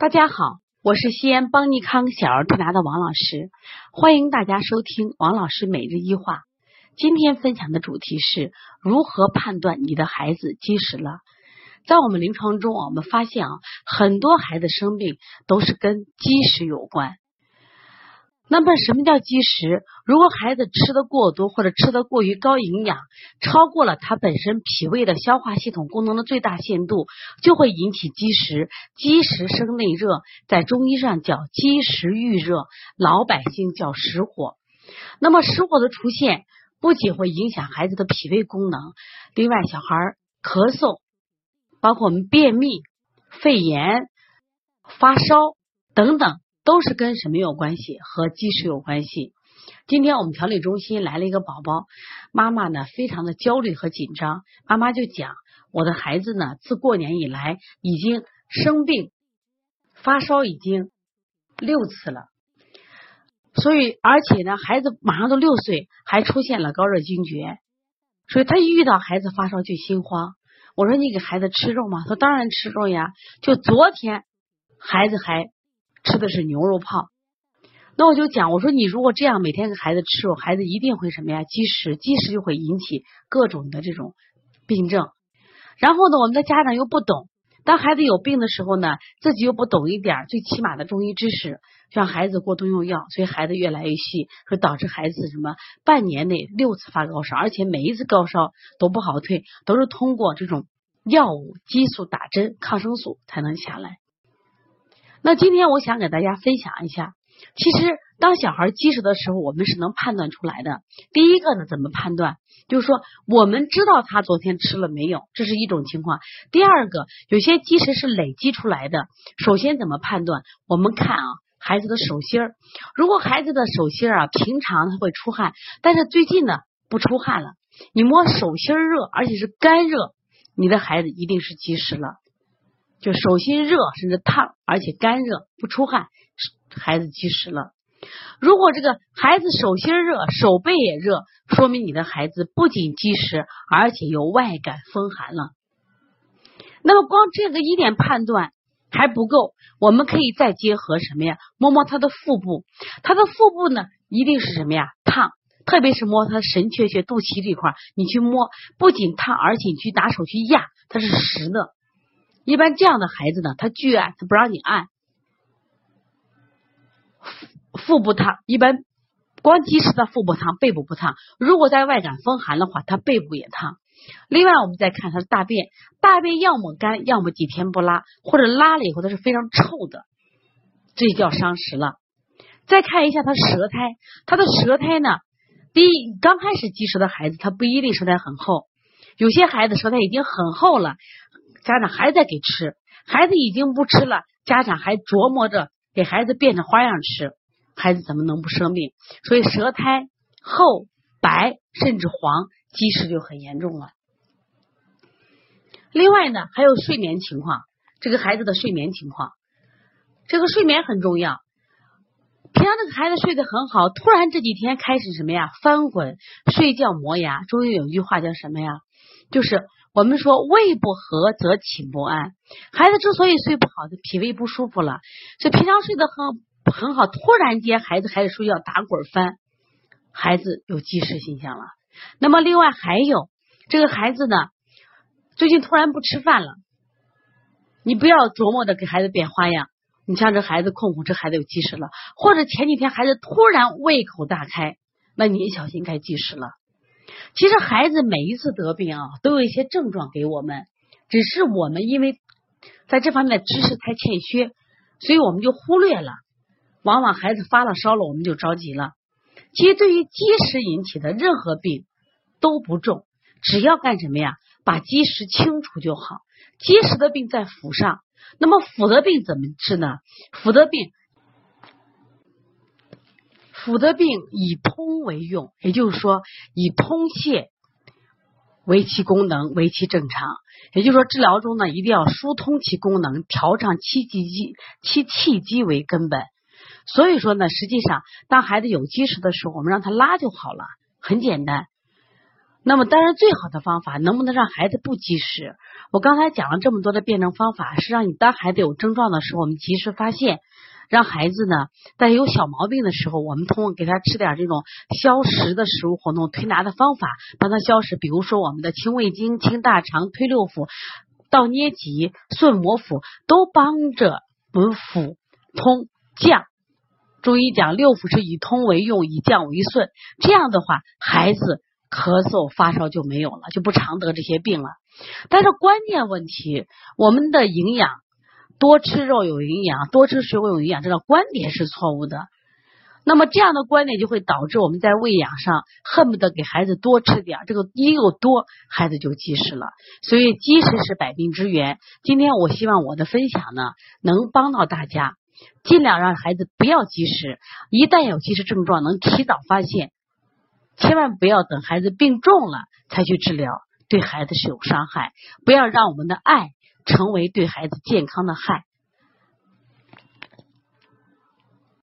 大家好，我是西安邦尼康小儿推拿的王老师，欢迎大家收听王老师每日一话。今天分享的主题是如何判断你的孩子积食了。在我们临床中，我们发现啊，很多孩子生病都是跟积食有关。那么，什么叫积食？如果孩子吃的过多，或者吃的过于高营养，超过了他本身脾胃的消化系统功能的最大限度，就会引起积食。积食生内热，在中医上叫积食郁热，老百姓叫实火。那么，实火的出现不仅会影响孩子的脾胃功能，另外，小孩咳嗽，包括我们便秘、肺炎、发烧等等。都是跟什么有关系？和积食有关系。今天我们调理中心来了一个宝宝，妈妈呢非常的焦虑和紧张。妈妈就讲，我的孩子呢自过年以来已经生病发烧已经六次了，所以而且呢孩子马上都六岁，还出现了高热惊厥，所以他一遇到孩子发烧就心慌。我说你给孩子吃肉吗？他说当然吃肉呀。就昨天孩子还。吃的是牛肉泡，那我就讲，我说你如果这样每天给孩子吃肉，孩子一定会什么呀？积食，积食就会引起各种的这种病症。然后呢，我们的家长又不懂，当孩子有病的时候呢，自己又不懂一点最起码的中医知识，让孩子过度用药，所以孩子越来越细，会导致孩子什么半年内六次发高烧，而且每一次高烧都不好退，都是通过这种药物、激素打针、抗生素才能下来。那今天我想给大家分享一下，其实当小孩积食的时候，我们是能判断出来的。第一个呢，怎么判断？就是说，我们知道他昨天吃了没有，这是一种情况。第二个，有些积食是累积出来的。首先怎么判断？我们看啊，孩子的手心儿，如果孩子的手心儿啊，平常他会出汗，但是最近呢不出汗了，你摸手心热，而且是干热，你的孩子一定是积食了。就手心热，甚至烫，而且干热不出汗，孩子积食了。如果这个孩子手心热，手背也热，说明你的孩子不仅积食，而且有外感风寒了。那么光这个一点判断还不够，我们可以再结合什么呀？摸摸他的腹部，他的腹部呢一定是什么呀？烫，特别是摸他神阙穴、肚脐这块，你去摸，不仅烫，而且你去拿手去压，它是实的。一般这样的孩子呢，他拒按，他不让你按，腹部烫，一般光积食的腹部烫，背部不烫。如果在外感风寒的话，他背部也烫。另外，我们再看他的大便，大便要么干，要么几天不拉，或者拉了以后它是非常臭的，这就叫伤食了。再看一下他舌苔，他的舌苔呢，第一，刚开始积食的孩子，他不一定舌苔很厚，有些孩子舌苔已经很厚了。家长还在给吃，孩子已经不吃了，家长还琢磨着给孩子变着花样吃，孩子怎么能不生病？所以舌苔厚、白甚至黄，积食就很严重了。另外呢，还有睡眠情况，这个孩子的睡眠情况，这个睡眠很重要。平常这个孩子睡得很好，突然这几天开始什么呀？翻滚、睡觉、磨牙。中医有一句话叫什么呀？就是。我们说胃不和则寝不安，孩子之所以睡不好，就脾胃不舒服了。所以平常睡得很很好，突然间孩子开始睡觉打滚翻，孩子有积食现象了。那么另外还有这个孩子呢，最近突然不吃饭了，你不要琢磨的给孩子变花样。你像这孩子空空，这孩子有积食了，或者前几天孩子突然胃口大开，那你小心该积食了。其实孩子每一次得病啊，都有一些症状给我们，只是我们因为在这方面的知识太欠缺，所以我们就忽略了。往往孩子发了烧了，我们就着急了。其实对于积食引起的任何病都不重，只要干什么呀？把积食清除就好。积食的病在腑上，那么腑的病怎么治呢？腑的病。腑的病以通为用，也就是说以通泄为其功能，为其正常。也就是说，治疗中呢，一定要疏通其功能，调畅其气机，其气机为根本。所以说呢，实际上当孩子有积食的时候，我们让他拉就好了，很简单。那么，当然最好的方法，能不能让孩子不积食？我刚才讲了这么多的辩证方法，是让你当孩子有症状的时候，我们及时发现，让孩子呢在有小毛病的时候，我们通过给他吃点这种消食的食物活动推拿的方法，帮他消食。比如说我们的清胃经、清大肠、推六腑、倒捏脊、顺摩腹，都帮着我们腹通降。中医讲六腑是以通为用，以降为顺，这样的话，孩子。咳嗽、发烧就没有了，就不常得这些病了。但是关键问题，我们的营养多吃肉有营养，多吃水果有营养，这个观点是错误的。那么这样的观点就会导致我们在喂养上恨不得给孩子多吃点，这个一又多，孩子就积食了。所以积食是百病之源。今天我希望我的分享呢，能帮到大家，尽量让孩子不要积食，一旦有积食症状，能提早发现。千万不要等孩子病重了才去治疗，对孩子是有伤害。不要让我们的爱成为对孩子健康的害。